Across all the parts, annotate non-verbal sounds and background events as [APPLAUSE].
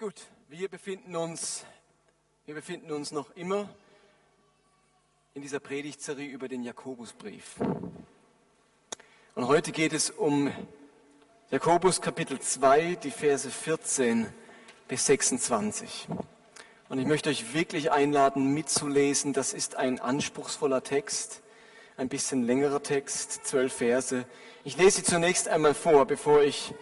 Gut, wir befinden uns, wir befinden uns noch immer in dieser Predigtserie über den Jakobusbrief. Und heute geht es um Jakobus Kapitel 2, die Verse 14 bis 26. Und ich möchte euch wirklich einladen, mitzulesen. Das ist ein anspruchsvoller Text, ein bisschen längerer Text, zwölf Verse. Ich lese sie zunächst einmal vor, bevor ich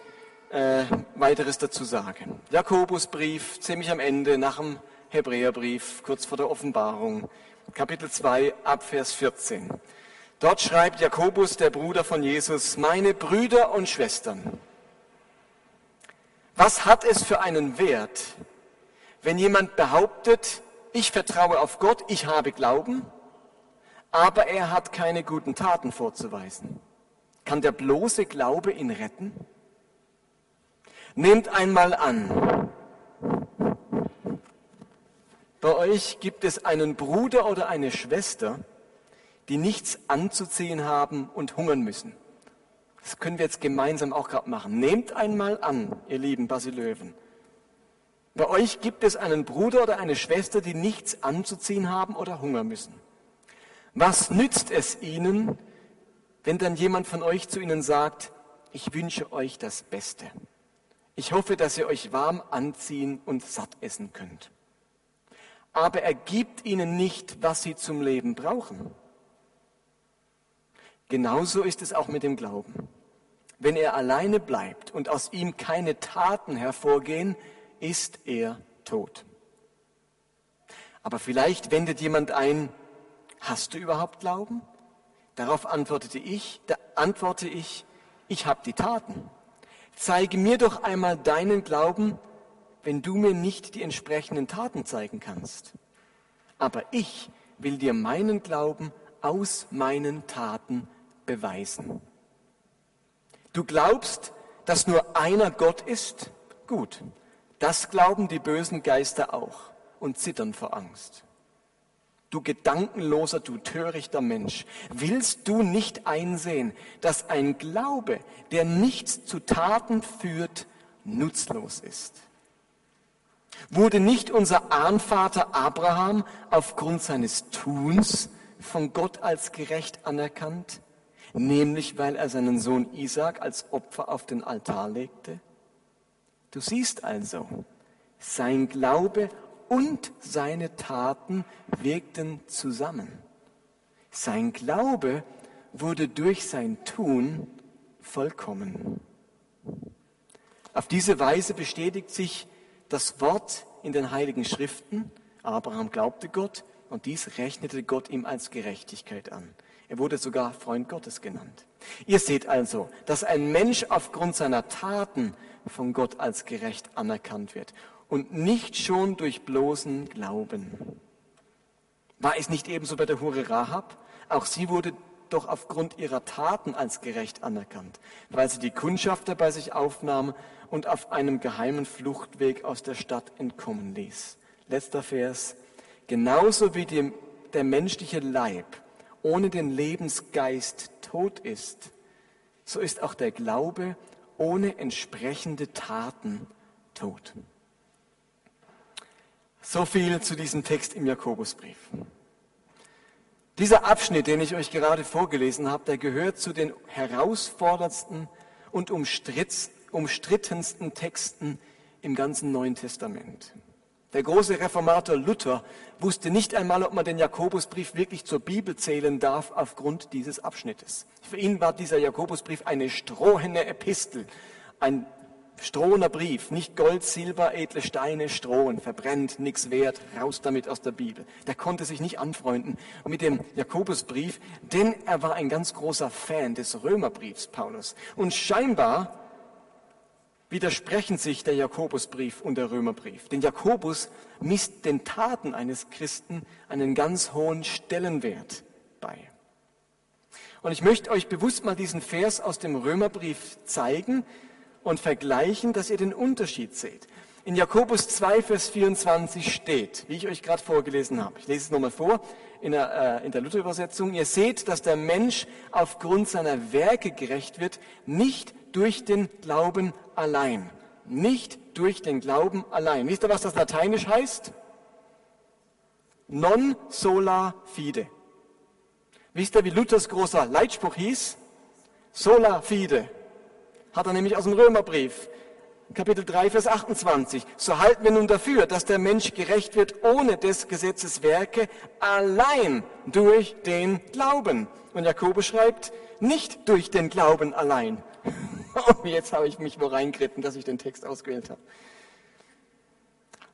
äh, weiteres dazu sagen. Jakobusbrief, ziemlich am Ende, nach dem Hebräerbrief, kurz vor der Offenbarung, Kapitel 2, Abvers 14. Dort schreibt Jakobus, der Bruder von Jesus, meine Brüder und Schwestern, was hat es für einen Wert, wenn jemand behauptet, ich vertraue auf Gott, ich habe Glauben, aber er hat keine guten Taten vorzuweisen? Kann der bloße Glaube ihn retten? Nehmt einmal an, bei euch gibt es einen Bruder oder eine Schwester, die nichts anzuziehen haben und hungern müssen. Das können wir jetzt gemeinsam auch gerade machen. Nehmt einmal an, ihr lieben Basilöwen. Bei euch gibt es einen Bruder oder eine Schwester, die nichts anzuziehen haben oder hungern müssen. Was nützt es ihnen, wenn dann jemand von euch zu ihnen sagt, ich wünsche euch das Beste? Ich hoffe, dass ihr euch warm anziehen und satt essen könnt. Aber er gibt ihnen nicht, was sie zum Leben brauchen. Genauso ist es auch mit dem Glauben. Wenn er alleine bleibt und aus ihm keine Taten hervorgehen, ist er tot. Aber vielleicht wendet jemand ein, hast du überhaupt Glauben? Darauf antwortete ich, da antworte ich, ich habe die Taten. Zeige mir doch einmal deinen Glauben, wenn du mir nicht die entsprechenden Taten zeigen kannst. Aber ich will dir meinen Glauben aus meinen Taten beweisen. Du glaubst, dass nur einer Gott ist? Gut, das glauben die bösen Geister auch und zittern vor Angst. Du gedankenloser, du törichter Mensch, willst du nicht einsehen, dass ein Glaube, der nichts zu Taten führt, nutzlos ist? Wurde nicht unser Ahnvater Abraham aufgrund seines Tuns von Gott als gerecht anerkannt, nämlich weil er seinen Sohn Isaac als Opfer auf den Altar legte? Du siehst also, sein Glaube und seine Taten wirkten zusammen. Sein Glaube wurde durch sein Tun vollkommen. Auf diese Weise bestätigt sich das Wort in den heiligen Schriften. Abraham glaubte Gott und dies rechnete Gott ihm als Gerechtigkeit an. Er wurde sogar Freund Gottes genannt. Ihr seht also, dass ein Mensch aufgrund seiner Taten von Gott als gerecht anerkannt wird und nicht schon durch bloßen Glauben. War es nicht ebenso bei der Hure Rahab? Auch sie wurde doch aufgrund ihrer Taten als gerecht anerkannt, weil sie die Kundschafter bei sich aufnahm und auf einem geheimen Fluchtweg aus der Stadt entkommen ließ. Letzter Vers. Genauso wie die, der menschliche Leib ohne den Lebensgeist tot ist, so ist auch der Glaube ohne entsprechende Taten tot. So viel zu diesem Text im Jakobusbrief. Dieser Abschnitt, den ich euch gerade vorgelesen habe, der gehört zu den herausforderndsten und umstrittensten Texten im ganzen Neuen Testament. Der große Reformator Luther wusste nicht einmal, ob man den Jakobusbrief wirklich zur Bibel zählen darf aufgrund dieses Abschnittes. Für ihn war dieser Jakobusbrief eine strohende Epistel, ein Strohner Brief, nicht Gold, Silber, edle Steine, Strohen, verbrennt, nichts wert, raus damit aus der Bibel. Der konnte sich nicht anfreunden mit dem Jakobusbrief, denn er war ein ganz großer Fan des Römerbriefs Paulus. Und scheinbar widersprechen sich der Jakobusbrief und der Römerbrief. Denn Jakobus misst den Taten eines Christen einen ganz hohen Stellenwert bei. Und ich möchte euch bewusst mal diesen Vers aus dem Römerbrief zeigen, und vergleichen, dass ihr den Unterschied seht. In Jakobus 2, Vers 24 steht, wie ich euch gerade vorgelesen habe. Ich lese es nochmal vor in der, äh, der Luther-Übersetzung. Ihr seht, dass der Mensch aufgrund seiner Werke gerecht wird, nicht durch den Glauben allein. Nicht durch den Glauben allein. Wisst ihr, was das lateinisch heißt? Non sola fide. Wisst ihr, wie Luthers großer Leitspruch hieß? Sola fide. Hat er nämlich aus dem Römerbrief. Kapitel 3, Vers 28. So halten wir nun dafür, dass der Mensch gerecht wird ohne des Gesetzes Werke, allein durch den Glauben. Und Jakobus schreibt, nicht durch den Glauben allein. [LAUGHS] Oh, jetzt habe ich mich wo reingeritten, dass ich den Text ausgewählt habe.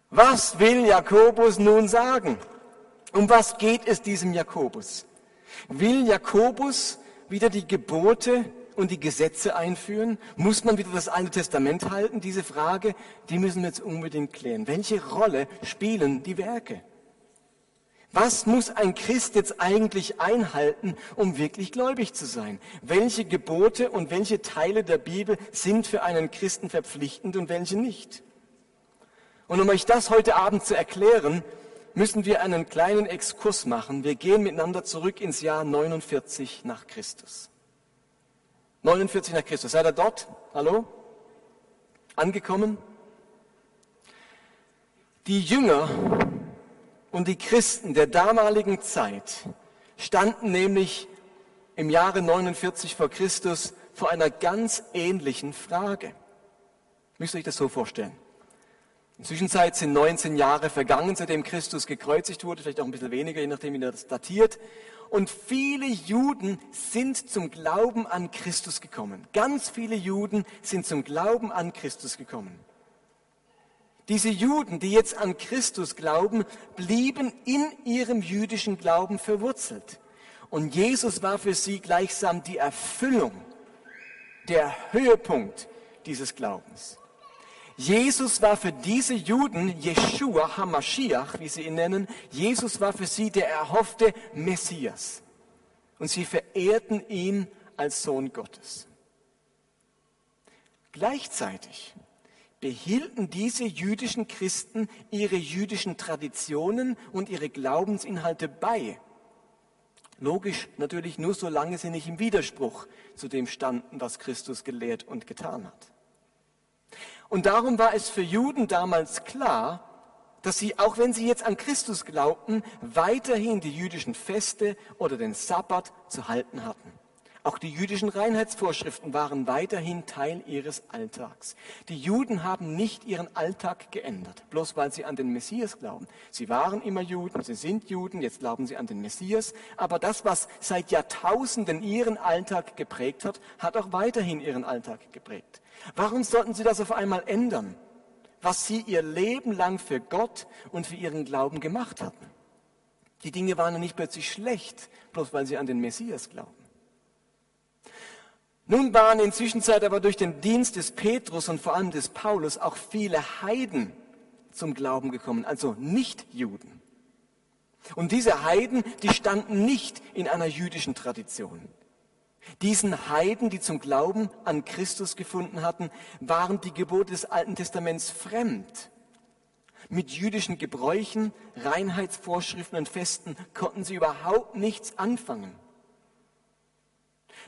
Was will Jakobus nun sagen? Um was geht es diesem Jakobus? Will Jakobus wieder die Gebote und die Gesetze einführen? Muss man wieder das Alte Testament halten? Diese Frage, die müssen wir jetzt unbedingt klären. Welche Rolle spielen die Werke? Was muss ein Christ jetzt eigentlich einhalten, um wirklich gläubig zu sein? Welche Gebote und welche Teile der Bibel sind für einen Christen verpflichtend und welche nicht? Und um euch das heute Abend zu erklären, müssen wir einen kleinen Exkurs machen. Wir gehen miteinander zurück ins Jahr 49 nach Christus. 49 nach Christus. Seid ihr dort? Hallo? Angekommen? Die Jünger und die Christen der damaligen Zeit standen nämlich im Jahre 49 vor Christus vor einer ganz ähnlichen Frage. Müsst ihr euch das so vorstellen? Inzwischen sind 19 Jahre vergangen, seitdem Christus gekreuzigt wurde, vielleicht auch ein bisschen weniger, je nachdem, wie das datiert. Und viele Juden sind zum Glauben an Christus gekommen. Ganz viele Juden sind zum Glauben an Christus gekommen. Diese Juden, die jetzt an Christus glauben, blieben in ihrem jüdischen Glauben verwurzelt. Und Jesus war für sie gleichsam die Erfüllung, der Höhepunkt dieses Glaubens. Jesus war für diese Juden, Jeshua Hamashiach, wie sie ihn nennen, Jesus war für sie der erhoffte Messias. Und sie verehrten ihn als Sohn Gottes. Gleichzeitig behielten diese jüdischen Christen ihre jüdischen Traditionen und ihre Glaubensinhalte bei. Logisch natürlich nur solange sie nicht im Widerspruch zu dem standen, was Christus gelehrt und getan hat. Und darum war es für Juden damals klar, dass sie, auch wenn sie jetzt an Christus glaubten, weiterhin die jüdischen Feste oder den Sabbat zu halten hatten. Auch die jüdischen Reinheitsvorschriften waren weiterhin Teil ihres Alltags. Die Juden haben nicht ihren Alltag geändert, bloß weil sie an den Messias glauben. Sie waren immer Juden, sie sind Juden, jetzt glauben sie an den Messias. Aber das, was seit Jahrtausenden ihren Alltag geprägt hat, hat auch weiterhin ihren Alltag geprägt. Warum sollten sie das auf einmal ändern, was sie ihr Leben lang für Gott und für ihren Glauben gemacht hatten? Die Dinge waren ja nicht plötzlich schlecht, bloß weil sie an den Messias glauben. Nun waren in Zwischenzeit aber durch den Dienst des Petrus und vor allem des Paulus auch viele Heiden zum Glauben gekommen, also Nicht-Juden. Und diese Heiden, die standen nicht in einer jüdischen Tradition. Diesen Heiden, die zum Glauben an Christus gefunden hatten, waren die Gebote des Alten Testaments fremd. Mit jüdischen Gebräuchen, Reinheitsvorschriften und Festen konnten sie überhaupt nichts anfangen.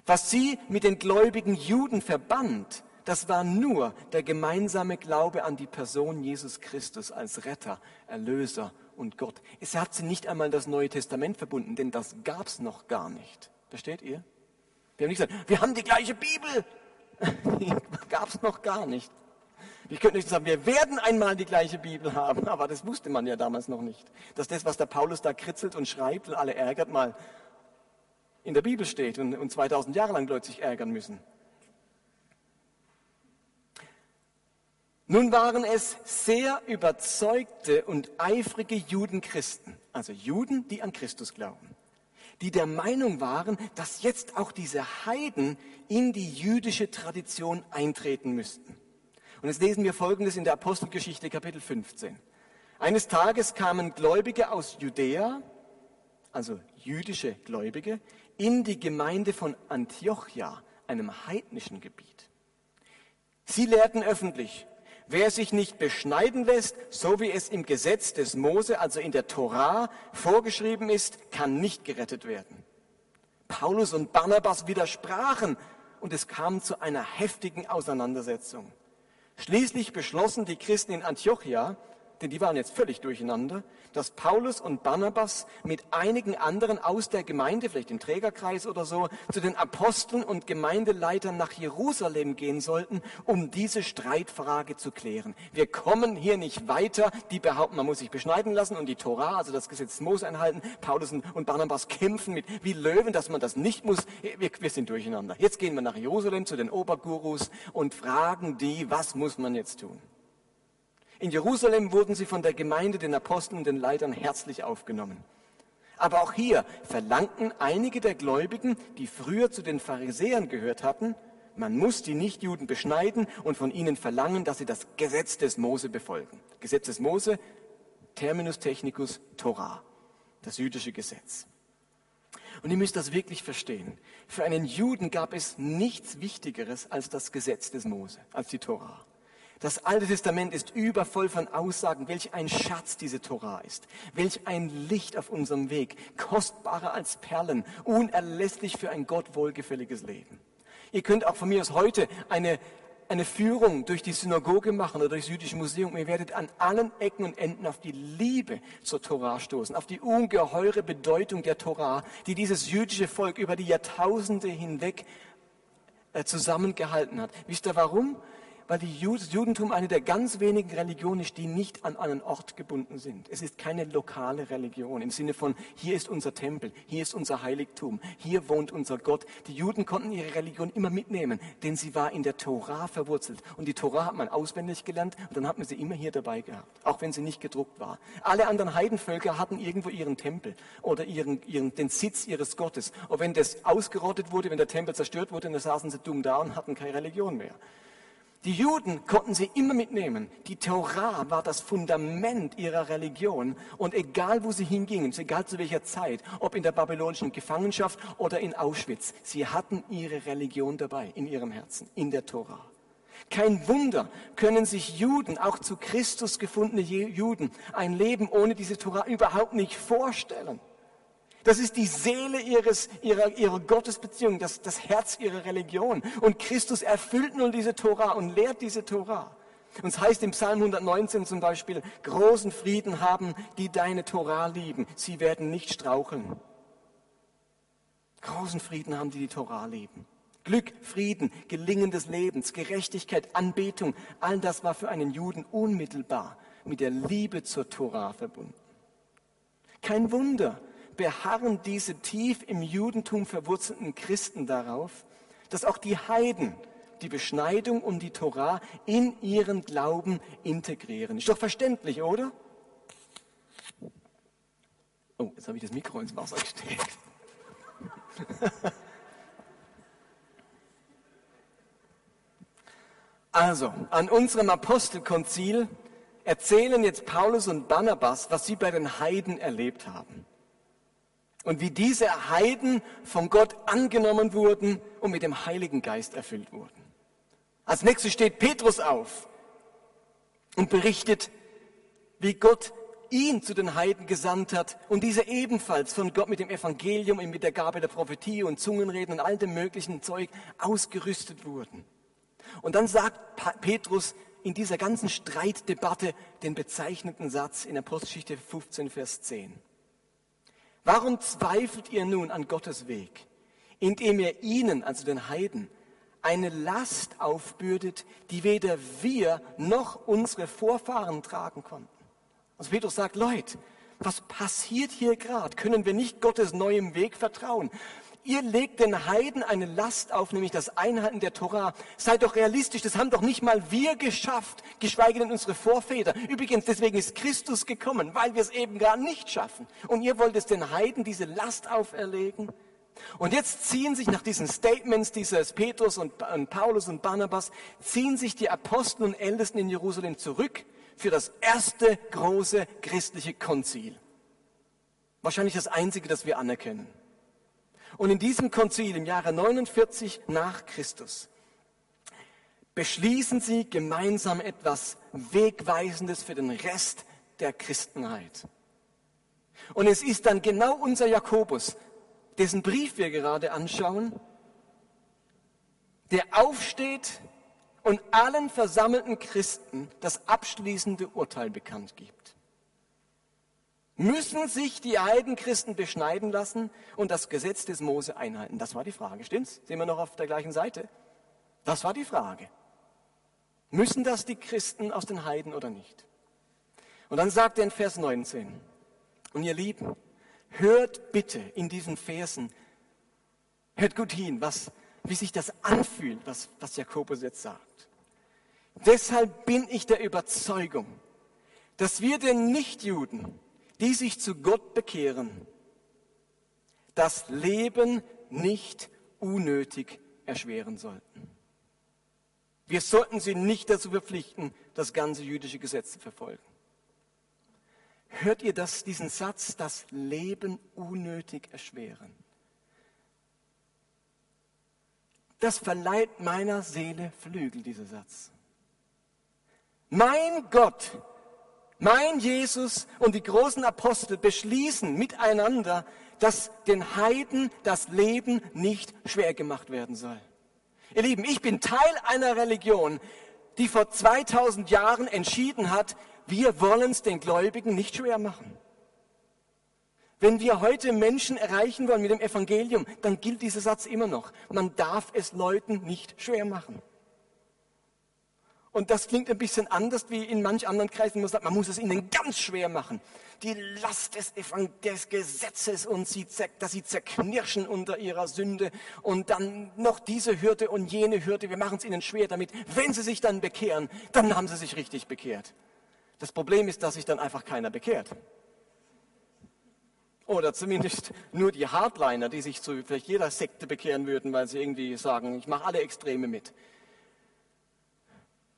Was sie mit den gläubigen Juden verband, das war nur der gemeinsame Glaube an die Person Jesus Christus als Retter, Erlöser und Gott. Es hat sie nicht einmal das Neue Testament verbunden, denn das gab es noch gar nicht. Versteht ihr? Wir haben nicht gesagt, wir haben die gleiche Bibel. [LAUGHS] Die gab es noch gar nicht. Wir könnten nicht sagen, wir werden einmal die gleiche Bibel haben, aber das wusste man ja damals noch nicht. Dass das, was der Paulus da kritzelt und schreibt und alle ärgert, mal in der Bibel steht und, und 2000 Jahre lang Leute sich ärgern müssen. Nun waren es sehr überzeugte und eifrige Judenchristen, also Juden, die an Christus glauben die der Meinung waren, dass jetzt auch diese Heiden in die jüdische Tradition eintreten müssten. Und jetzt lesen wir Folgendes in der Apostelgeschichte Kapitel 15. Eines Tages kamen Gläubige aus Judäa, also jüdische Gläubige, in die Gemeinde von Antiochia, einem heidnischen Gebiet. Sie lehrten öffentlich, Wer sich nicht beschneiden lässt, so wie es im Gesetz des Mose, also in der Torah, vorgeschrieben ist, kann nicht gerettet werden. Paulus und Barnabas widersprachen und es kam zu einer heftigen Auseinandersetzung. Schließlich beschlossen die Christen in Antiochia, denn die waren jetzt völlig durcheinander, dass Paulus und Barnabas mit einigen anderen aus der Gemeinde, vielleicht im Trägerkreis oder so, zu den Aposteln und Gemeindeleitern nach Jerusalem gehen sollten, um diese Streitfrage zu klären. Wir kommen hier nicht weiter. Die behaupten, man muss sich beschneiden lassen und die Tora, also das Gesetz Mose einhalten. Paulus und Barnabas kämpfen mit wie Löwen, dass man das nicht muss. Wir, wir sind durcheinander. Jetzt gehen wir nach Jerusalem zu den Obergurus und fragen die, was muss man jetzt tun? In Jerusalem wurden sie von der Gemeinde, den Aposteln und den Leitern herzlich aufgenommen. Aber auch hier verlangten einige der Gläubigen, die früher zu den Pharisäern gehört hatten, man muss die Nichtjuden beschneiden und von ihnen verlangen, dass sie das Gesetz des Mose befolgen. Gesetz des Mose, Terminus technicus Torah, das jüdische Gesetz. Und ihr müsst das wirklich verstehen. Für einen Juden gab es nichts Wichtigeres als das Gesetz des Mose, als die Torah. Das Alte Testament ist übervoll von Aussagen, welch ein Schatz diese Torah ist, welch ein Licht auf unserem Weg, kostbarer als Perlen, unerlässlich für ein Gott wohlgefälliges Leben. Ihr könnt auch von mir aus heute eine, eine Führung durch die Synagoge machen oder durchs jüdische Museum. Ihr werdet an allen Ecken und Enden auf die Liebe zur Torah stoßen, auf die ungeheure Bedeutung der Torah, die dieses jüdische Volk über die Jahrtausende hinweg äh, zusammengehalten hat. Wisst ihr warum? Weil die Judentum eine der ganz wenigen Religionen ist, die nicht an einen Ort gebunden sind. Es ist keine lokale Religion im Sinne von, hier ist unser Tempel, hier ist unser Heiligtum, hier wohnt unser Gott. Die Juden konnten ihre Religion immer mitnehmen, denn sie war in der Tora verwurzelt. Und die Tora hat man auswendig gelernt und dann hat man sie immer hier dabei gehabt, auch wenn sie nicht gedruckt war. Alle anderen Heidenvölker hatten irgendwo ihren Tempel oder ihren, ihren, den Sitz ihres Gottes. Und wenn das ausgerottet wurde, wenn der Tempel zerstört wurde, dann saßen sie dumm da und hatten keine Religion mehr. Die Juden konnten sie immer mitnehmen. Die Torah war das Fundament ihrer Religion. Und egal, wo sie hingingen, egal zu welcher Zeit, ob in der babylonischen Gefangenschaft oder in Auschwitz, sie hatten ihre Religion dabei, in ihrem Herzen, in der Torah. Kein Wunder können sich Juden, auch zu Christus gefundene Juden, ein Leben ohne diese Torah überhaupt nicht vorstellen. Das ist die Seele ihres, ihrer, ihrer Gottesbeziehung, das, das Herz ihrer Religion. Und Christus erfüllt nun diese Tora und lehrt diese Tora. Und es heißt im Psalm 119 zum Beispiel, großen Frieden haben, die deine Tora lieben. Sie werden nicht straucheln. Großen Frieden haben, die die Tora lieben. Glück, Frieden, Gelingen des Lebens, Gerechtigkeit, Anbetung, all das war für einen Juden unmittelbar mit der Liebe zur Tora verbunden. Kein Wunder, beharren diese tief im Judentum verwurzelten Christen darauf, dass auch die Heiden die Beschneidung und die Torah in ihren Glauben integrieren. Ist doch verständlich, oder? Oh, jetzt habe ich das Mikro ins Wasser gesteckt. [LAUGHS] also, an unserem Apostelkonzil erzählen jetzt Paulus und Barnabas, was sie bei den Heiden erlebt haben und wie diese Heiden von Gott angenommen wurden und mit dem Heiligen Geist erfüllt wurden. Als nächstes steht Petrus auf und berichtet, wie Gott ihn zu den Heiden gesandt hat und diese ebenfalls von Gott mit dem Evangelium und mit der Gabe der Prophetie und Zungenreden und all dem möglichen Zeug ausgerüstet wurden. Und dann sagt Petrus in dieser ganzen Streitdebatte den bezeichneten Satz in Apostelgeschichte 15, Vers 10. Warum zweifelt ihr nun an Gottes Weg, indem ihr ihnen, also den Heiden, eine Last aufbürdet, die weder wir noch unsere Vorfahren tragen konnten? Also Petrus sagt, Leute, was passiert hier gerade? Können wir nicht Gottes neuem Weg vertrauen? Ihr legt den Heiden eine Last auf, nämlich das Einhalten der Torah. Seid doch realistisch, das haben doch nicht mal wir geschafft, geschweige denn unsere Vorväter. Übrigens, deswegen ist Christus gekommen, weil wir es eben gar nicht schaffen. Und ihr wollt es den Heiden diese Last auferlegen? Und jetzt ziehen sich nach diesen Statements dieses Petrus und Paulus und Barnabas, ziehen sich die Apostel und Ältesten in Jerusalem zurück für das erste große christliche Konzil. Wahrscheinlich das einzige, das wir anerkennen. Und in diesem Konzil im Jahre 49 nach Christus beschließen sie gemeinsam etwas Wegweisendes für den Rest der Christenheit. Und es ist dann genau unser Jakobus, dessen Brief wir gerade anschauen, der aufsteht und allen versammelten Christen das abschließende Urteil bekannt gibt. Müssen sich die Heidenchristen beschneiden lassen und das Gesetz des Mose einhalten? Das war die Frage, stimmt's? Sehen wir noch auf der gleichen Seite? Das war die Frage. Müssen das die Christen aus den Heiden oder nicht? Und dann sagt er in Vers 19, und ihr Lieben, hört bitte in diesen Versen, hört gut hin, was, wie sich das anfühlt, was, was Jakobus jetzt sagt. Deshalb bin ich der Überzeugung, dass wir den Nichtjuden, die sich zu Gott bekehren, das Leben nicht unnötig erschweren sollten. Wir sollten sie nicht dazu verpflichten, das ganze jüdische Gesetz zu verfolgen. Hört ihr das, diesen Satz, das Leben unnötig erschweren? Das verleiht meiner Seele Flügel, dieser Satz. Mein Gott, mein Jesus und die großen Apostel beschließen miteinander, dass den Heiden das Leben nicht schwer gemacht werden soll. Ihr Lieben, ich bin Teil einer Religion, die vor 2000 Jahren entschieden hat, wir wollen es den Gläubigen nicht schwer machen. Wenn wir heute Menschen erreichen wollen mit dem Evangelium, dann gilt dieser Satz immer noch. Man darf es Leuten nicht schwer machen. Und das klingt ein bisschen anders wie in manch anderen Kreisen. Man sagt, man muss es ihnen ganz schwer machen. Die Last des, des Gesetzes und sie, dass sie zerknirschen unter ihrer Sünde und dann noch diese Hürde und jene Hürde. Wir machen es ihnen schwer damit. Wenn sie sich dann bekehren, dann haben sie sich richtig bekehrt. Das Problem ist, dass sich dann einfach keiner bekehrt. Oder zumindest nur die Hardliner, die sich zu vielleicht jeder Sekte bekehren würden, weil sie irgendwie sagen, ich mache alle Extreme mit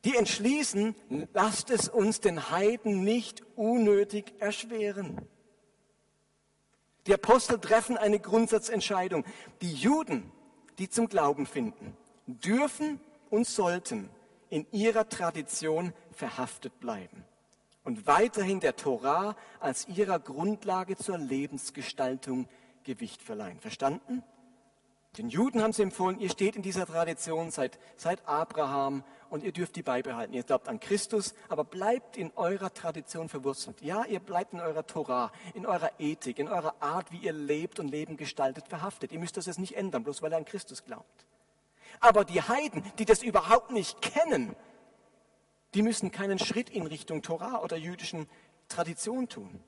die entschließen, lasst es uns den Heiden nicht unnötig erschweren. Die Apostel treffen eine Grundsatzentscheidung. Die Juden, die zum Glauben finden, dürfen und sollten in ihrer Tradition verhaftet bleiben und weiterhin der Torah als ihrer Grundlage zur Lebensgestaltung Gewicht verleihen. Verstanden? Den Juden haben sie empfohlen, ihr steht in dieser Tradition seit, seit Abraham und ihr dürft die beibehalten. Ihr glaubt an Christus, aber bleibt in eurer Tradition verwurzelt. Ja, ihr bleibt in eurer Torah, in eurer Ethik, in eurer Art, wie ihr lebt und Leben gestaltet, verhaftet. Ihr müsst das jetzt nicht ändern, bloß weil ihr an Christus glaubt. Aber die Heiden, die das überhaupt nicht kennen, die müssen keinen Schritt in Richtung Torah oder jüdischen Tradition tun.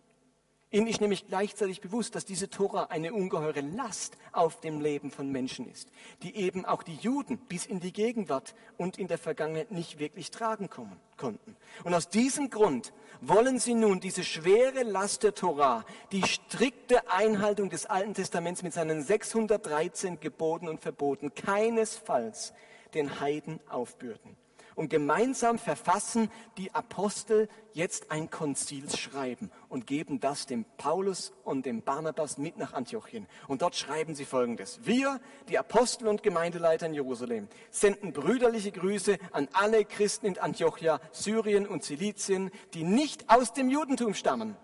Ihnen ist nämlich gleichzeitig bewusst, dass diese Tora eine ungeheure Last auf dem Leben von Menschen ist, die eben auch die Juden bis in die Gegenwart und in der Vergangenheit nicht wirklich tragen kommen, konnten. Und aus diesem Grund wollen sie nun diese schwere Last der Tora, die strikte Einhaltung des Alten Testaments mit seinen 613 Geboten und Verboten keinesfalls den Heiden aufbürden. Und gemeinsam verfassen die Apostel jetzt ein Konzilsschreiben und geben das dem Paulus und dem Barnabas mit nach Antiochien. Und dort schreiben sie Folgendes. Wir, die Apostel und Gemeindeleiter in Jerusalem, senden brüderliche Grüße an alle Christen in Antiochia, Syrien und Silizien, die nicht aus dem Judentum stammen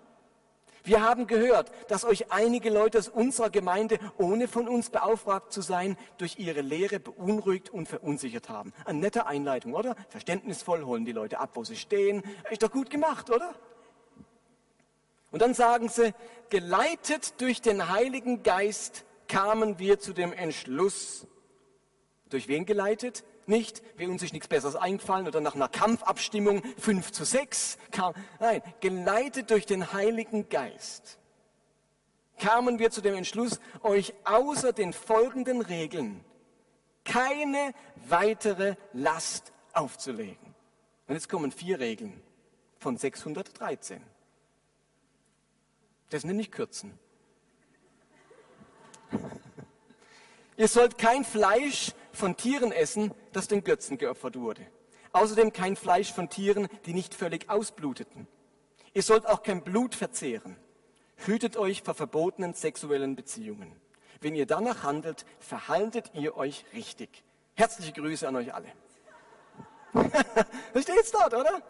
wir haben gehört, dass euch einige Leute aus unserer Gemeinde, ohne von uns beauftragt zu sein, durch ihre Lehre beunruhigt und verunsichert haben. Eine nette Einleitung, oder? Verständnisvoll holen die Leute ab, wo sie stehen. Ist doch gut gemacht, oder? Und dann sagen sie, geleitet durch den Heiligen Geist kamen wir zu dem Entschluss. Durch wen geleitet? Nicht, wie uns ist nichts Besseres eingefallen oder nach einer Kampfabstimmung 5 zu 6 kam. Nein, geleitet durch den Heiligen Geist kamen wir zu dem Entschluss, euch außer den folgenden Regeln keine weitere Last aufzulegen. Und jetzt kommen vier Regeln von 613. Das nenne ich Kürzen. [LAUGHS] Ihr sollt kein Fleisch von Tieren essen, das den Götzen geopfert wurde. Außerdem kein Fleisch von Tieren, die nicht völlig ausbluteten. Ihr sollt auch kein Blut verzehren. Hütet euch vor verbotenen sexuellen Beziehungen. Wenn ihr danach handelt, verhaltet ihr euch richtig. Herzliche Grüße an euch alle. [LAUGHS] da steht's dort, oder?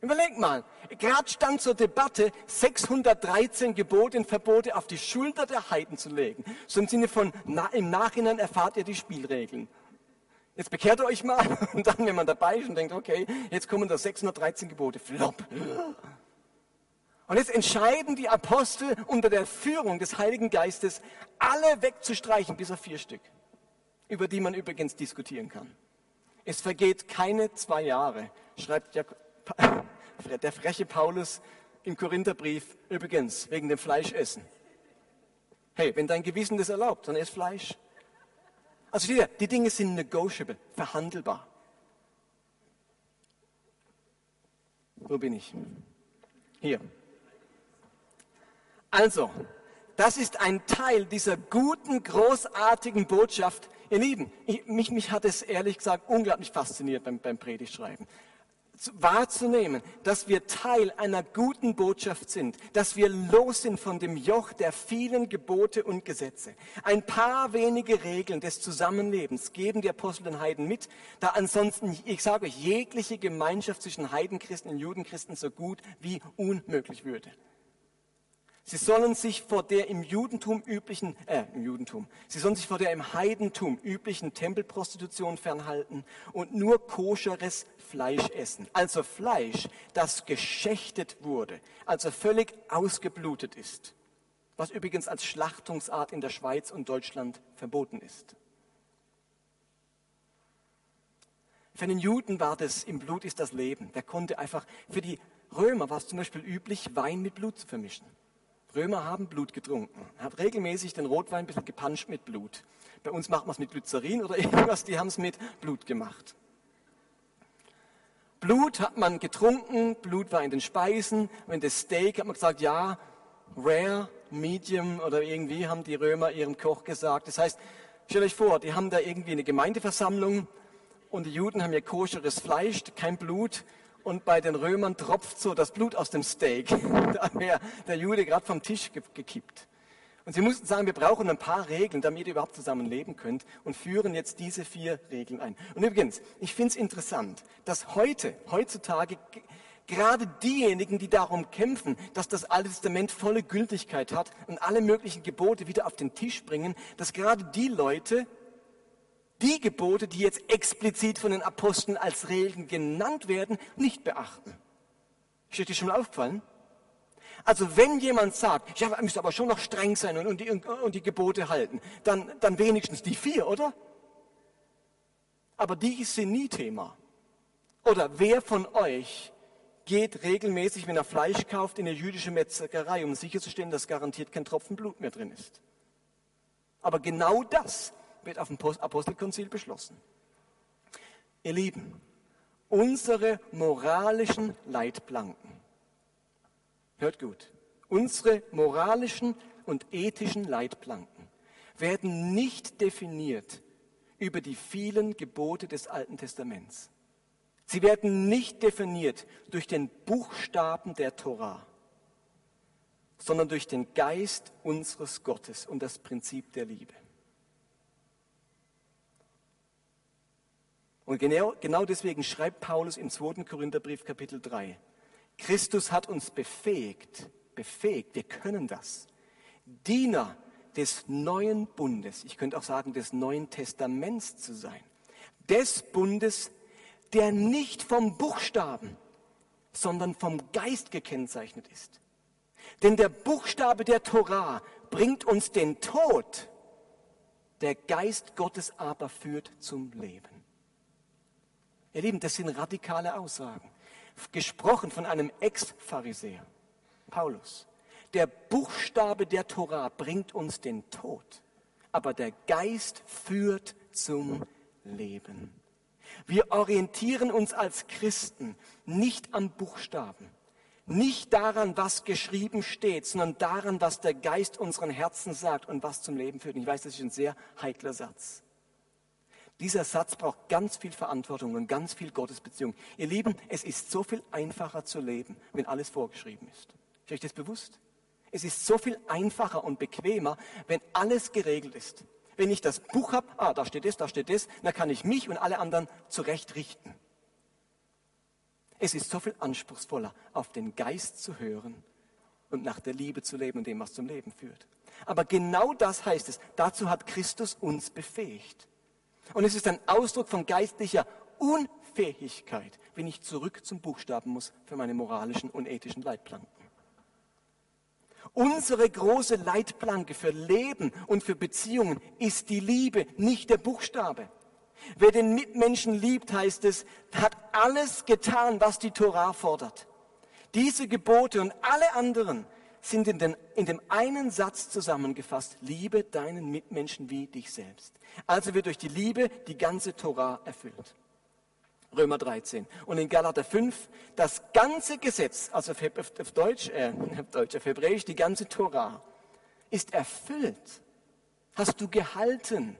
Überleg mal, gerade stand zur Debatte, 613 Gebote und Verbote auf die Schulter der Heiden zu legen. So im Sinne von, na, im Nachhinein erfahrt ihr die Spielregeln. Jetzt bekehrt ihr euch mal [LAUGHS] und dann, wenn man dabei ist und denkt, okay, jetzt kommen da 613 Gebote, flop. Und jetzt entscheiden die Apostel unter der Führung des Heiligen Geistes, alle wegzustreichen, bis auf vier Stück, über die man übrigens diskutieren kann. Es vergeht keine zwei Jahre, schreibt [LAUGHS] der freche Paulus im Korintherbrief übrigens wegen dem Fleischessen. Hey, wenn dein Gewissen das erlaubt, dann ess Fleisch. Also die, die Dinge sind negotiable, verhandelbar. Wo bin ich? Hier. Also, das ist ein Teil dieser guten, großartigen Botschaft. Ihr Lieben, ich, mich, mich hat es ehrlich gesagt unglaublich fasziniert beim, beim Predigtschreiben wahrzunehmen, dass wir Teil einer guten Botschaft sind, dass wir los sind von dem Joch der vielen Gebote und Gesetze. Ein paar wenige Regeln des Zusammenlebens geben die Apostel den Heiden mit, da ansonsten, ich sage euch, jegliche Gemeinschaft zwischen Heidenchristen und Judenchristen so gut wie unmöglich würde. Sie sollen sich vor der im Judentum üblichen, äh, im Judentum, sie sollen sich vor der im Heidentum üblichen Tempelprostitution fernhalten und nur koscheres Fleisch essen. Also Fleisch, das geschächtet wurde, also völlig ausgeblutet ist. Was übrigens als Schlachtungsart in der Schweiz und Deutschland verboten ist. Für den Juden war das, im Blut ist das Leben. Der konnte einfach, für die Römer war es zum Beispiel üblich, Wein mit Blut zu vermischen. Römer haben Blut getrunken, hat regelmäßig den Rotwein ein bisschen gepanscht mit Blut. Bei uns macht man es mit Glycerin oder [LAUGHS] irgendwas, die haben es mit Blut gemacht. Blut hat man getrunken, Blut war in den Speisen. Wenn das Steak hat man gesagt, ja, rare, medium oder irgendwie haben die Römer ihrem Koch gesagt. Das heißt, stellt euch vor, die haben da irgendwie eine Gemeindeversammlung und die Juden haben ja koscheres Fleisch, kein Blut und bei den Römern tropft so das Blut aus dem Steak. [LAUGHS] da wäre der Jude gerade vom Tisch gekippt. Und sie mussten sagen, wir brauchen ein paar Regeln, damit ihr überhaupt zusammen leben könnt und führen jetzt diese vier Regeln ein. Und übrigens, ich finde es interessant, dass heute, heutzutage, gerade diejenigen, die darum kämpfen, dass das Alte Testament volle Gültigkeit hat und alle möglichen Gebote wieder auf den Tisch bringen, dass gerade die Leute die Gebote, die jetzt explizit von den Aposteln als Regeln genannt werden, nicht beachten. Ist dir schon mal aufgefallen? Also wenn jemand sagt, ja, man müsste aber schon noch streng sein und, und, die, und die Gebote halten, dann, dann wenigstens die vier, oder? Aber die sind nie Thema. Oder wer von euch geht regelmäßig, wenn er Fleisch kauft, in eine jüdische Metzgerei, um sicherzustellen, dass garantiert kein Tropfen Blut mehr drin ist? Aber genau das wird auf dem Apostelkonzil beschlossen. Ihr Lieben, unsere moralischen Leitplanken, hört gut, unsere moralischen und ethischen Leitplanken werden nicht definiert über die vielen Gebote des Alten Testaments. Sie werden nicht definiert durch den Buchstaben der Torah, sondern durch den Geist unseres Gottes und das Prinzip der Liebe. Und genau, genau deswegen schreibt Paulus im 2. Korintherbrief Kapitel 3, Christus hat uns befähigt, befähigt, wir können das, Diener des neuen Bundes, ich könnte auch sagen des neuen Testaments zu sein, des Bundes, der nicht vom Buchstaben, sondern vom Geist gekennzeichnet ist. Denn der Buchstabe der Torah bringt uns den Tod, der Geist Gottes aber führt zum Leben. Ihr Lieben, das sind radikale Aussagen. Gesprochen von einem Ex-Pharisäer, Paulus. Der Buchstabe der Torah bringt uns den Tod, aber der Geist führt zum Leben. Wir orientieren uns als Christen nicht am Buchstaben, nicht daran, was geschrieben steht, sondern daran, was der Geist unseren Herzen sagt und was zum Leben führt. Ich weiß, das ist ein sehr heikler Satz. Dieser Satz braucht ganz viel Verantwortung und ganz viel Gottesbeziehung. Ihr Lieben, es ist so viel einfacher zu leben, wenn alles vorgeschrieben ist. Ist euch das bewusst? Es ist so viel einfacher und bequemer, wenn alles geregelt ist. Wenn ich das Buch habe, ah, da steht das, da steht das, dann kann ich mich und alle anderen zurechtrichten. Es ist so viel anspruchsvoller, auf den Geist zu hören und nach der Liebe zu leben und dem, was zum Leben führt. Aber genau das heißt es. Dazu hat Christus uns befähigt. Und es ist ein Ausdruck von geistlicher Unfähigkeit, wenn ich zurück zum Buchstaben muss für meine moralischen und ethischen Leitplanken. Unsere große Leitplanke für Leben und für Beziehungen ist die Liebe, nicht der Buchstabe. Wer den Mitmenschen liebt, heißt es, hat alles getan, was die Torah fordert. Diese Gebote und alle anderen sind in, den, in dem einen Satz zusammengefasst, liebe deinen Mitmenschen wie dich selbst. Also wird durch die Liebe die ganze Torah erfüllt. Römer 13. Und in Galater 5, das ganze Gesetz, also auf, auf Deutsch, äh, auf Deutsch, auf Hebräisch, die ganze Torah, ist erfüllt. Hast du gehalten,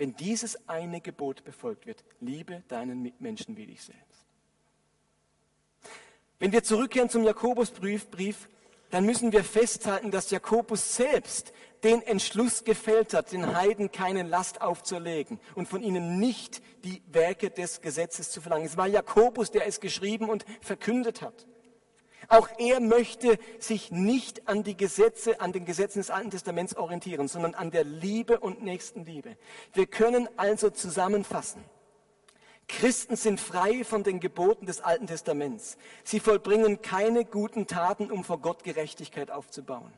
wenn dieses eine Gebot befolgt wird. Liebe deinen Mitmenschen wie dich selbst. Wenn wir zurückkehren zum Jakobusbrief, dann müssen wir festhalten, dass Jakobus selbst den Entschluss gefällt hat, den Heiden keine Last aufzulegen und von ihnen nicht die Werke des Gesetzes zu verlangen. Es war Jakobus, der es geschrieben und verkündet hat. Auch er möchte sich nicht an die Gesetze, an den Gesetzen des Alten Testaments orientieren, sondern an der Liebe und Nächstenliebe. Wir können also zusammenfassen. Christen sind frei von den Geboten des Alten Testaments. Sie vollbringen keine guten Taten, um vor Gott Gerechtigkeit aufzubauen.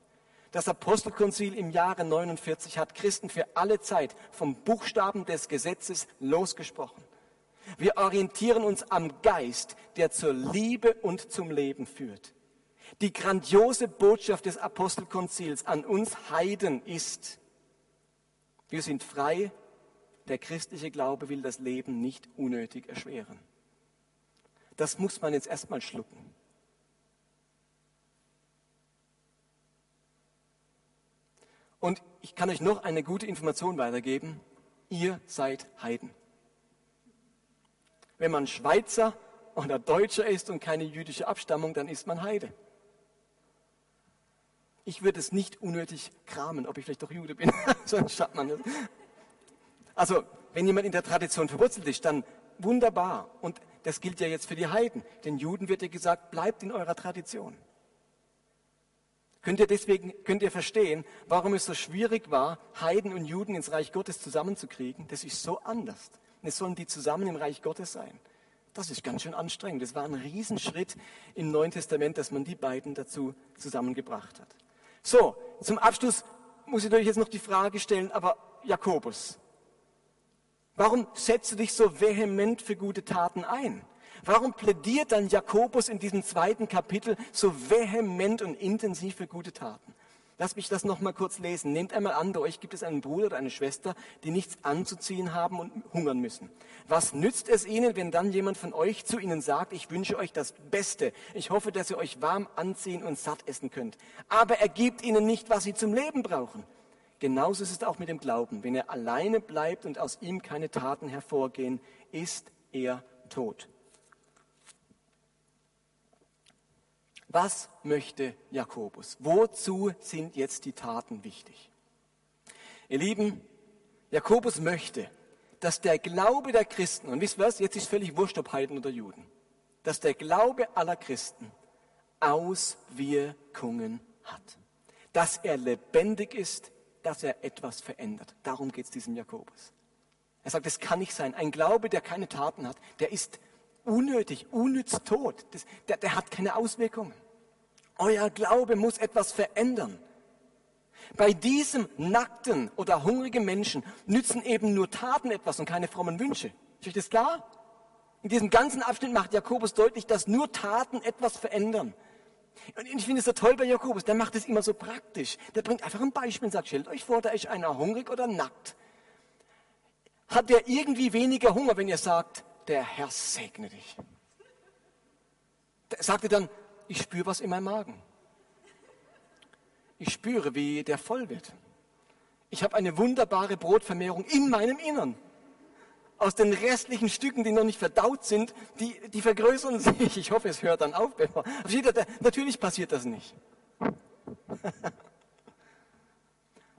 Das Apostelkonzil im Jahre 49 hat Christen für alle Zeit vom Buchstaben des Gesetzes losgesprochen. Wir orientieren uns am Geist, der zur Liebe und zum Leben führt. Die grandiose Botschaft des Apostelkonzils an uns Heiden ist, wir sind frei der christliche Glaube will das Leben nicht unnötig erschweren. Das muss man jetzt erstmal schlucken. Und ich kann euch noch eine gute Information weitergeben. Ihr seid Heiden. Wenn man Schweizer oder Deutscher ist und keine jüdische Abstammung, dann ist man Heide. Ich würde es nicht unnötig kramen, ob ich vielleicht doch Jude bin. [LAUGHS] Sonst schafft man das. Also, wenn jemand in der Tradition verwurzelt ist, dann wunderbar. Und das gilt ja jetzt für die Heiden. Den Juden wird ja gesagt, bleibt in eurer Tradition. Könnt ihr deswegen, könnt ihr verstehen, warum es so schwierig war, Heiden und Juden ins Reich Gottes zusammenzukriegen? Das ist so anders. Und es sollen die zusammen im Reich Gottes sein. Das ist ganz schön anstrengend. Das war ein Riesenschritt im Neuen Testament, dass man die beiden dazu zusammengebracht hat. So, zum Abschluss muss ich euch jetzt noch die Frage stellen, aber Jakobus, Warum setzt du dich so vehement für gute Taten ein? Warum plädiert dann Jakobus in diesem zweiten Kapitel so vehement und intensiv für gute Taten? Lass mich das nochmal kurz lesen. Nehmt einmal an, bei euch gibt es einen Bruder oder eine Schwester, die nichts anzuziehen haben und hungern müssen. Was nützt es ihnen, wenn dann jemand von euch zu ihnen sagt, ich wünsche euch das Beste. Ich hoffe, dass ihr euch warm anziehen und satt essen könnt. Aber er gibt ihnen nicht, was sie zum Leben brauchen. Genauso ist es auch mit dem Glauben. Wenn er alleine bleibt und aus ihm keine Taten hervorgehen, ist er tot. Was möchte Jakobus? Wozu sind jetzt die Taten wichtig? Ihr Lieben, Jakobus möchte, dass der Glaube der Christen, und wisst ihr was, jetzt ist völlig wurscht, ob Heiden oder Juden, dass der Glaube aller Christen Auswirkungen hat. Dass er lebendig ist, dass er etwas verändert. Darum geht es diesem Jakobus. Er sagt, es kann nicht sein. Ein Glaube, der keine Taten hat, der ist unnötig, unnütz tot. Das, der, der hat keine Auswirkungen. Euer Glaube muss etwas verändern. Bei diesem nackten oder hungrigen Menschen nützen eben nur Taten etwas und keine frommen Wünsche. Ist euch das klar? In diesem ganzen Abschnitt macht Jakobus deutlich, dass nur Taten etwas verändern. Und ich finde es so toll bei Jakobus, der macht es immer so praktisch. Der bringt einfach ein Beispiel und sagt, stellt euch vor, da ist einer hungrig oder nackt. Hat der irgendwie weniger Hunger, wenn ihr sagt, der Herr segne dich? Sagt er dann, ich spüre was in meinem Magen. Ich spüre, wie der voll wird. Ich habe eine wunderbare Brotvermehrung in meinem Innern aus den restlichen Stücken, die noch nicht verdaut sind, die, die vergrößern sich. Ich hoffe, es hört dann auf. Natürlich passiert das nicht. [LAUGHS]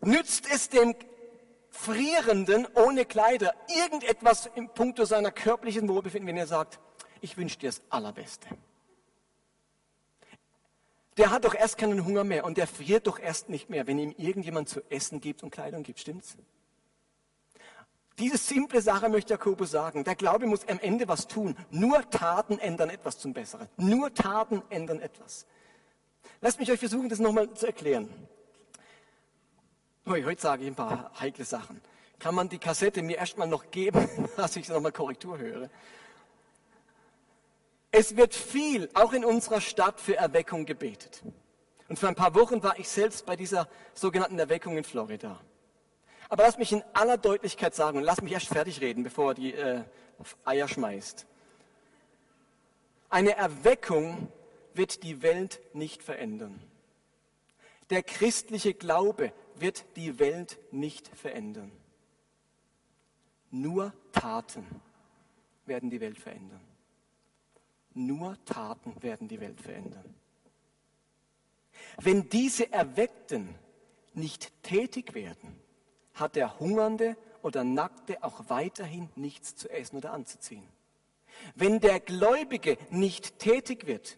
Nützt es dem Frierenden ohne Kleider irgendetwas im Punkto seiner körperlichen Wohlbefinden, wenn er sagt, ich wünsche dir das Allerbeste. Der hat doch erst keinen Hunger mehr und der friert doch erst nicht mehr, wenn ihm irgendjemand zu essen gibt und Kleidung gibt, stimmt's? Diese simple Sache möchte Jakobus sagen. Der Glaube muss am Ende was tun. Nur Taten ändern etwas zum Besseren. Nur Taten ändern etwas. Lasst mich euch versuchen, das nochmal zu erklären. Heute sage ich ein paar heikle Sachen. Kann man die Kassette mir erstmal noch geben, [LAUGHS] dass ich nochmal Korrektur höre? Es wird viel, auch in unserer Stadt, für Erweckung gebetet. Und vor ein paar Wochen war ich selbst bei dieser sogenannten Erweckung in Florida. Aber lass mich in aller Deutlichkeit sagen und lass mich erst fertig reden, bevor er die äh, Eier schmeißt. Eine Erweckung wird die Welt nicht verändern. Der christliche Glaube wird die Welt nicht verändern. Nur Taten werden die Welt verändern. Nur Taten werden die Welt verändern. Wenn diese Erweckten nicht tätig werden, hat der Hungernde oder Nackte auch weiterhin nichts zu essen oder anzuziehen. Wenn der Gläubige nicht tätig wird,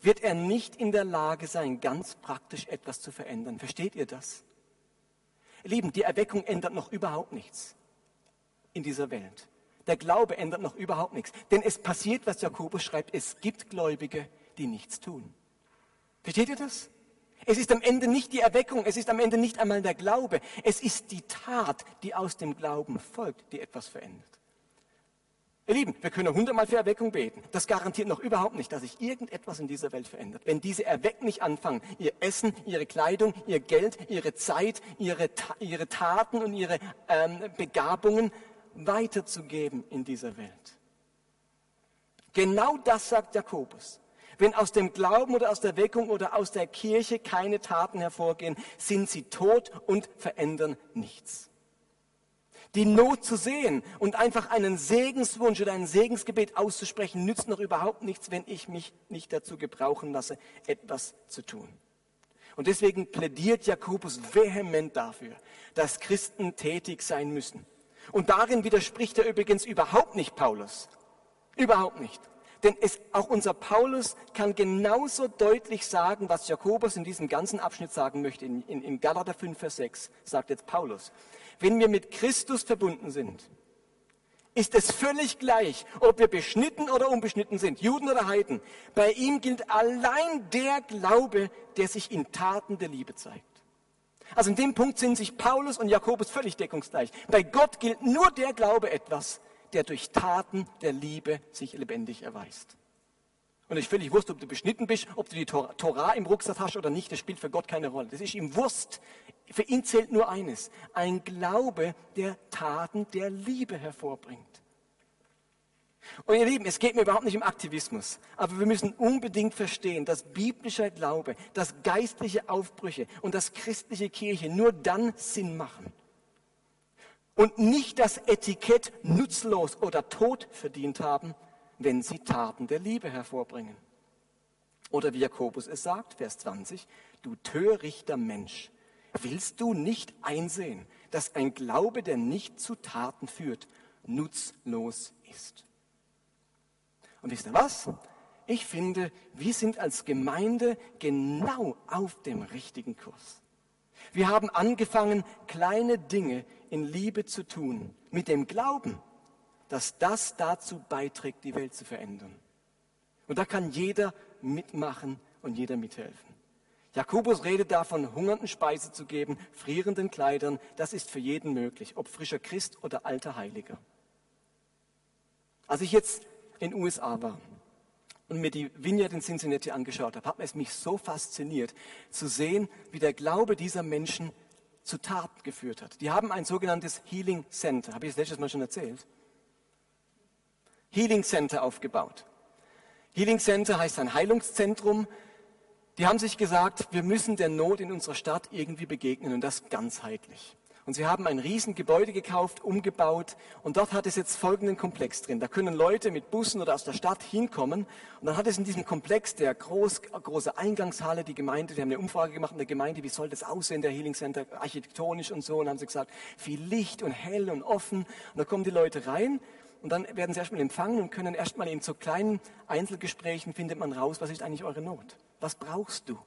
wird er nicht in der Lage sein, ganz praktisch etwas zu verändern. Versteht ihr das? Lieben, die Erweckung ändert noch überhaupt nichts in dieser Welt. Der Glaube ändert noch überhaupt nichts. Denn es passiert, was Jakobus schreibt, es gibt Gläubige, die nichts tun. Versteht ihr das? Es ist am Ende nicht die Erweckung, es ist am Ende nicht einmal der Glaube, es ist die Tat, die aus dem Glauben folgt, die etwas verändert. Ihr Lieben, wir können hundertmal für Erweckung beten. Das garantiert noch überhaupt nicht, dass sich irgendetwas in dieser Welt verändert. Wenn diese Erwecken nicht anfangen, ihr Essen, ihre Kleidung, ihr Geld, ihre Zeit, ihre, ihre Taten und ihre ähm, Begabungen weiterzugeben in dieser Welt. Genau das sagt Jakobus. Wenn aus dem Glauben oder aus der Weckung oder aus der Kirche keine Taten hervorgehen, sind sie tot und verändern nichts. Die Not zu sehen und einfach einen Segenswunsch oder ein Segensgebet auszusprechen, nützt noch überhaupt nichts, wenn ich mich nicht dazu gebrauchen lasse, etwas zu tun. Und deswegen plädiert Jakobus vehement dafür, dass Christen tätig sein müssen. Und darin widerspricht er übrigens überhaupt nicht Paulus. Überhaupt nicht. Denn es, auch unser Paulus kann genauso deutlich sagen, was Jakobus in diesem ganzen Abschnitt sagen möchte. In, in, in Galater 5, Vers 6 sagt jetzt Paulus, wenn wir mit Christus verbunden sind, ist es völlig gleich, ob wir beschnitten oder unbeschnitten sind, Juden oder Heiden. Bei ihm gilt allein der Glaube, der sich in Taten der Liebe zeigt. Also in dem Punkt sind sich Paulus und Jakobus völlig deckungsgleich. Bei Gott gilt nur der Glaube etwas, der durch Taten der Liebe sich lebendig erweist. Und ist völlig wurscht, ob du beschnitten bist, ob du die Torah im Rucksack hast oder nicht, das spielt für Gott keine Rolle. Das ist ihm Wurst. Für ihn zählt nur eines, ein Glaube, der Taten der Liebe hervorbringt. Und ihr Lieben, es geht mir überhaupt nicht um Aktivismus, aber wir müssen unbedingt verstehen, dass biblischer Glaube, dass geistliche Aufbrüche und dass christliche Kirche nur dann Sinn machen, und nicht das Etikett nutzlos oder tot verdient haben, wenn sie Taten der Liebe hervorbringen. Oder wie Jakobus es sagt, Vers 20, du törichter Mensch, willst du nicht einsehen, dass ein Glaube, der nicht zu Taten führt, nutzlos ist? Und wisst ihr was? Ich finde, wir sind als Gemeinde genau auf dem richtigen Kurs. Wir haben angefangen, kleine Dinge in Liebe zu tun, mit dem Glauben, dass das dazu beiträgt, die Welt zu verändern. Und da kann jeder mitmachen und jeder mithelfen. Jakobus redet davon, hungernden Speise zu geben, frierenden Kleidern. Das ist für jeden möglich, ob frischer Christ oder alter Heiliger. Als ich jetzt in den USA war und mir die Vineyard in Cincinnati angeschaut habe, hat es mich so fasziniert zu sehen, wie der Glaube dieser Menschen zu Taten geführt hat. Die haben ein sogenanntes Healing Center, habe ich das letztes Mal schon erzählt. Healing Center aufgebaut. Healing Center heißt ein Heilungszentrum. Die haben sich gesagt, wir müssen der Not in unserer Stadt irgendwie begegnen und das ganzheitlich. Und sie haben ein Riesengebäude gekauft, umgebaut und dort hat es jetzt folgenden Komplex drin. Da können Leute mit Bussen oder aus der Stadt hinkommen und dann hat es in diesem Komplex der groß, große Eingangshalle, die Gemeinde, die haben eine Umfrage gemacht in der Gemeinde, wie soll das aussehen, der Healing Center, architektonisch und so und haben sie gesagt, viel Licht und hell und offen und da kommen die Leute rein und dann werden sie erstmal empfangen und können erstmal in so kleinen Einzelgesprächen findet man raus, was ist eigentlich eure Not? Was brauchst du?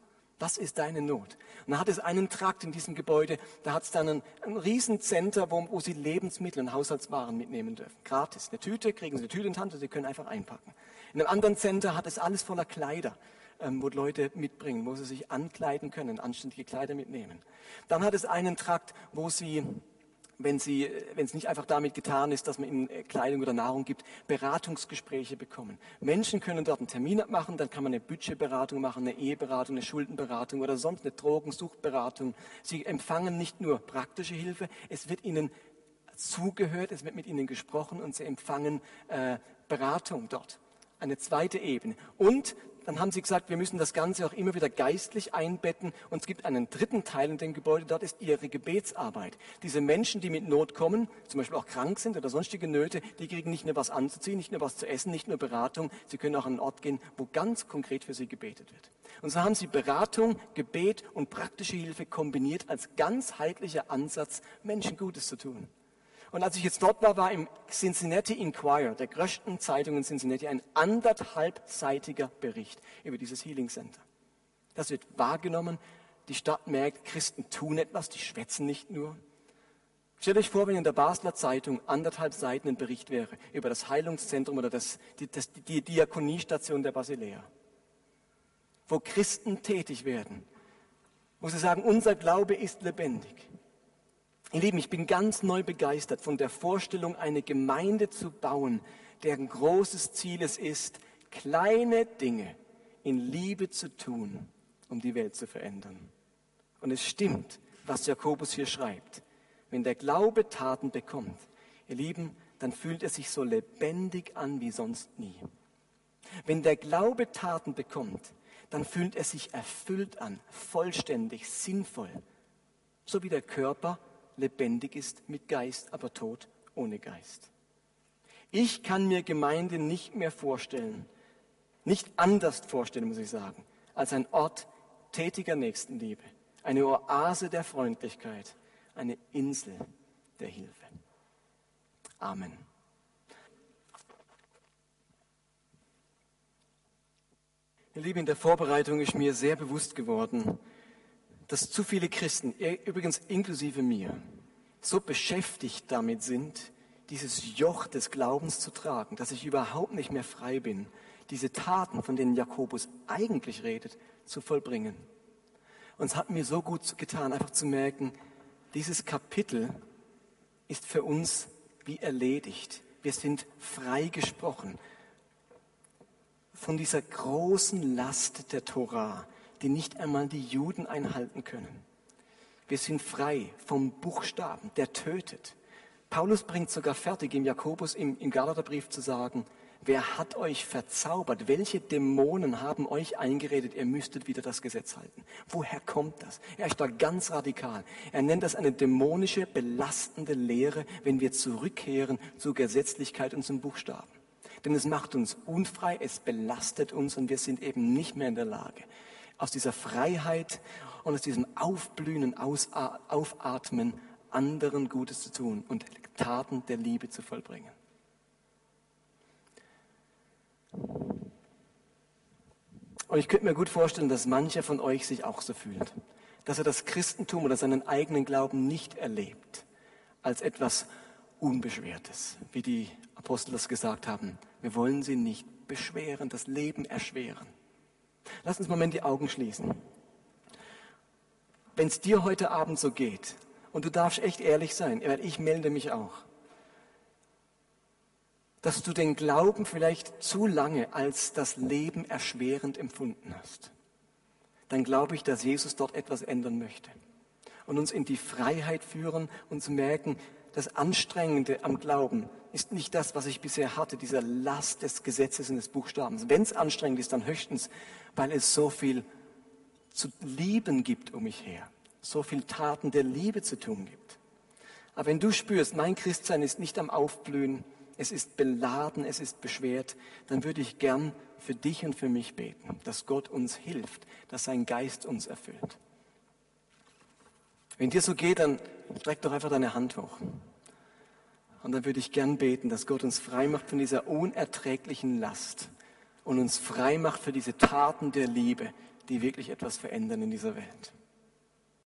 Was ist deine Not? Und dann hat es einen Trakt in diesem Gebäude, da hat es dann ein, ein Riesencenter, wo, wo Sie Lebensmittel und Haushaltswaren mitnehmen dürfen. Gratis. Eine Tüte, kriegen Sie eine Tüte in die Hand und Sie können einfach einpacken. In einem anderen Center hat es alles voller Kleider, ähm, wo Leute mitbringen, wo sie sich ankleiden können, anständige Kleider mitnehmen. Dann hat es einen Trakt, wo Sie wenn, sie, wenn es nicht einfach damit getan ist, dass man ihnen äh, Kleidung oder Nahrung gibt, Beratungsgespräche bekommen. Menschen können dort einen Termin abmachen, dann kann man eine Budgetberatung machen, eine Eheberatung, eine Schuldenberatung oder sonst eine Drogensuchtberatung. Sie empfangen nicht nur praktische Hilfe, es wird ihnen zugehört, es wird mit ihnen gesprochen und sie empfangen äh, Beratung dort. Eine zweite Ebene. Und dann haben sie gesagt, wir müssen das Ganze auch immer wieder geistlich einbetten. Und es gibt einen dritten Teil in dem Gebäude, dort ist ihre Gebetsarbeit. Diese Menschen, die mit Not kommen, zum Beispiel auch krank sind oder sonstige Nöte, die kriegen nicht nur was anzuziehen, nicht nur was zu essen, nicht nur Beratung, sie können auch an einen Ort gehen, wo ganz konkret für sie gebetet wird. Und so haben sie Beratung, Gebet und praktische Hilfe kombiniert als ganzheitlicher Ansatz, Menschen Gutes zu tun. Und als ich jetzt dort war, war im Cincinnati Inquirer, der größten Zeitung in Cincinnati, ein anderthalbseitiger Bericht über dieses Healing Center. Das wird wahrgenommen. Die Stadt merkt, Christen tun etwas, die schwätzen nicht nur. Stellt euch vor, wenn in der Basler Zeitung anderthalb Seiten ein Bericht wäre über das Heilungszentrum oder das, die, das, die Diakoniestation der Basilea, wo Christen tätig werden, wo sie sagen, unser Glaube ist lebendig. Ihr Lieben, ich bin ganz neu begeistert von der Vorstellung, eine Gemeinde zu bauen, deren großes Ziel es ist, kleine Dinge in Liebe zu tun, um die Welt zu verändern. Und es stimmt, was Jakobus hier schreibt. Wenn der Glaube Taten bekommt, ihr Lieben, dann fühlt er sich so lebendig an wie sonst nie. Wenn der Glaube Taten bekommt, dann fühlt er sich erfüllt an, vollständig, sinnvoll, so wie der Körper lebendig ist mit Geist, aber tot ohne Geist. Ich kann mir Gemeinde nicht mehr vorstellen, nicht anders vorstellen, muss ich sagen, als ein Ort tätiger Nächstenliebe, eine Oase der Freundlichkeit, eine Insel der Hilfe. Amen. Ihr Lieben, in der Vorbereitung ist mir sehr bewusst geworden, dass zu viele Christen, übrigens inklusive mir, so beschäftigt damit sind, dieses Joch des Glaubens zu tragen, dass ich überhaupt nicht mehr frei bin, diese Taten, von denen Jakobus eigentlich redet, zu vollbringen. Und es hat mir so gut getan, einfach zu merken, dieses Kapitel ist für uns wie erledigt. Wir sind freigesprochen von dieser großen Last der Torah, die nicht einmal die Juden einhalten können. Wir sind frei vom Buchstaben, der tötet. Paulus bringt sogar fertig, im Jakobus, im, im Galaterbrief zu sagen, wer hat euch verzaubert? Welche Dämonen haben euch eingeredet, ihr müsstet wieder das Gesetz halten? Woher kommt das? Er ist da ganz radikal. Er nennt das eine dämonische, belastende Lehre, wenn wir zurückkehren zur Gesetzlichkeit und zum Buchstaben. Denn es macht uns unfrei, es belastet uns und wir sind eben nicht mehr in der Lage, aus dieser Freiheit und aus diesem Aufblühen und Aufatmen anderen Gutes zu tun und Taten der Liebe zu vollbringen. Und ich könnte mir gut vorstellen, dass mancher von euch sich auch so fühlt, dass er das Christentum oder seinen eigenen Glauben nicht erlebt als etwas Unbeschwertes, wie die Apostel das gesagt haben. Wir wollen sie nicht beschweren, das Leben erschweren. Lass uns einen Moment die Augen schließen. Wenn es dir heute Abend so geht, und du darfst echt ehrlich sein, ich melde mich auch, dass du den Glauben vielleicht zu lange als das Leben erschwerend empfunden hast, dann glaube ich, dass Jesus dort etwas ändern möchte und uns in die Freiheit führen und zu merken, das Anstrengende am Glauben ist nicht das, was ich bisher hatte, dieser Last des Gesetzes und des Buchstabens. Wenn es anstrengend ist, dann höchstens, weil es so viel zu lieben gibt um mich her, so viel Taten der Liebe zu tun gibt. Aber wenn du spürst, mein Christsein ist nicht am Aufblühen, es ist beladen, es ist beschwert, dann würde ich gern für dich und für mich beten, dass Gott uns hilft, dass sein Geist uns erfüllt. Wenn dir so geht, dann streck doch einfach deine Hand hoch. Und dann würde ich gern beten, dass Gott uns frei macht von dieser unerträglichen Last und uns frei macht für diese Taten der Liebe, die wirklich etwas verändern in dieser Welt.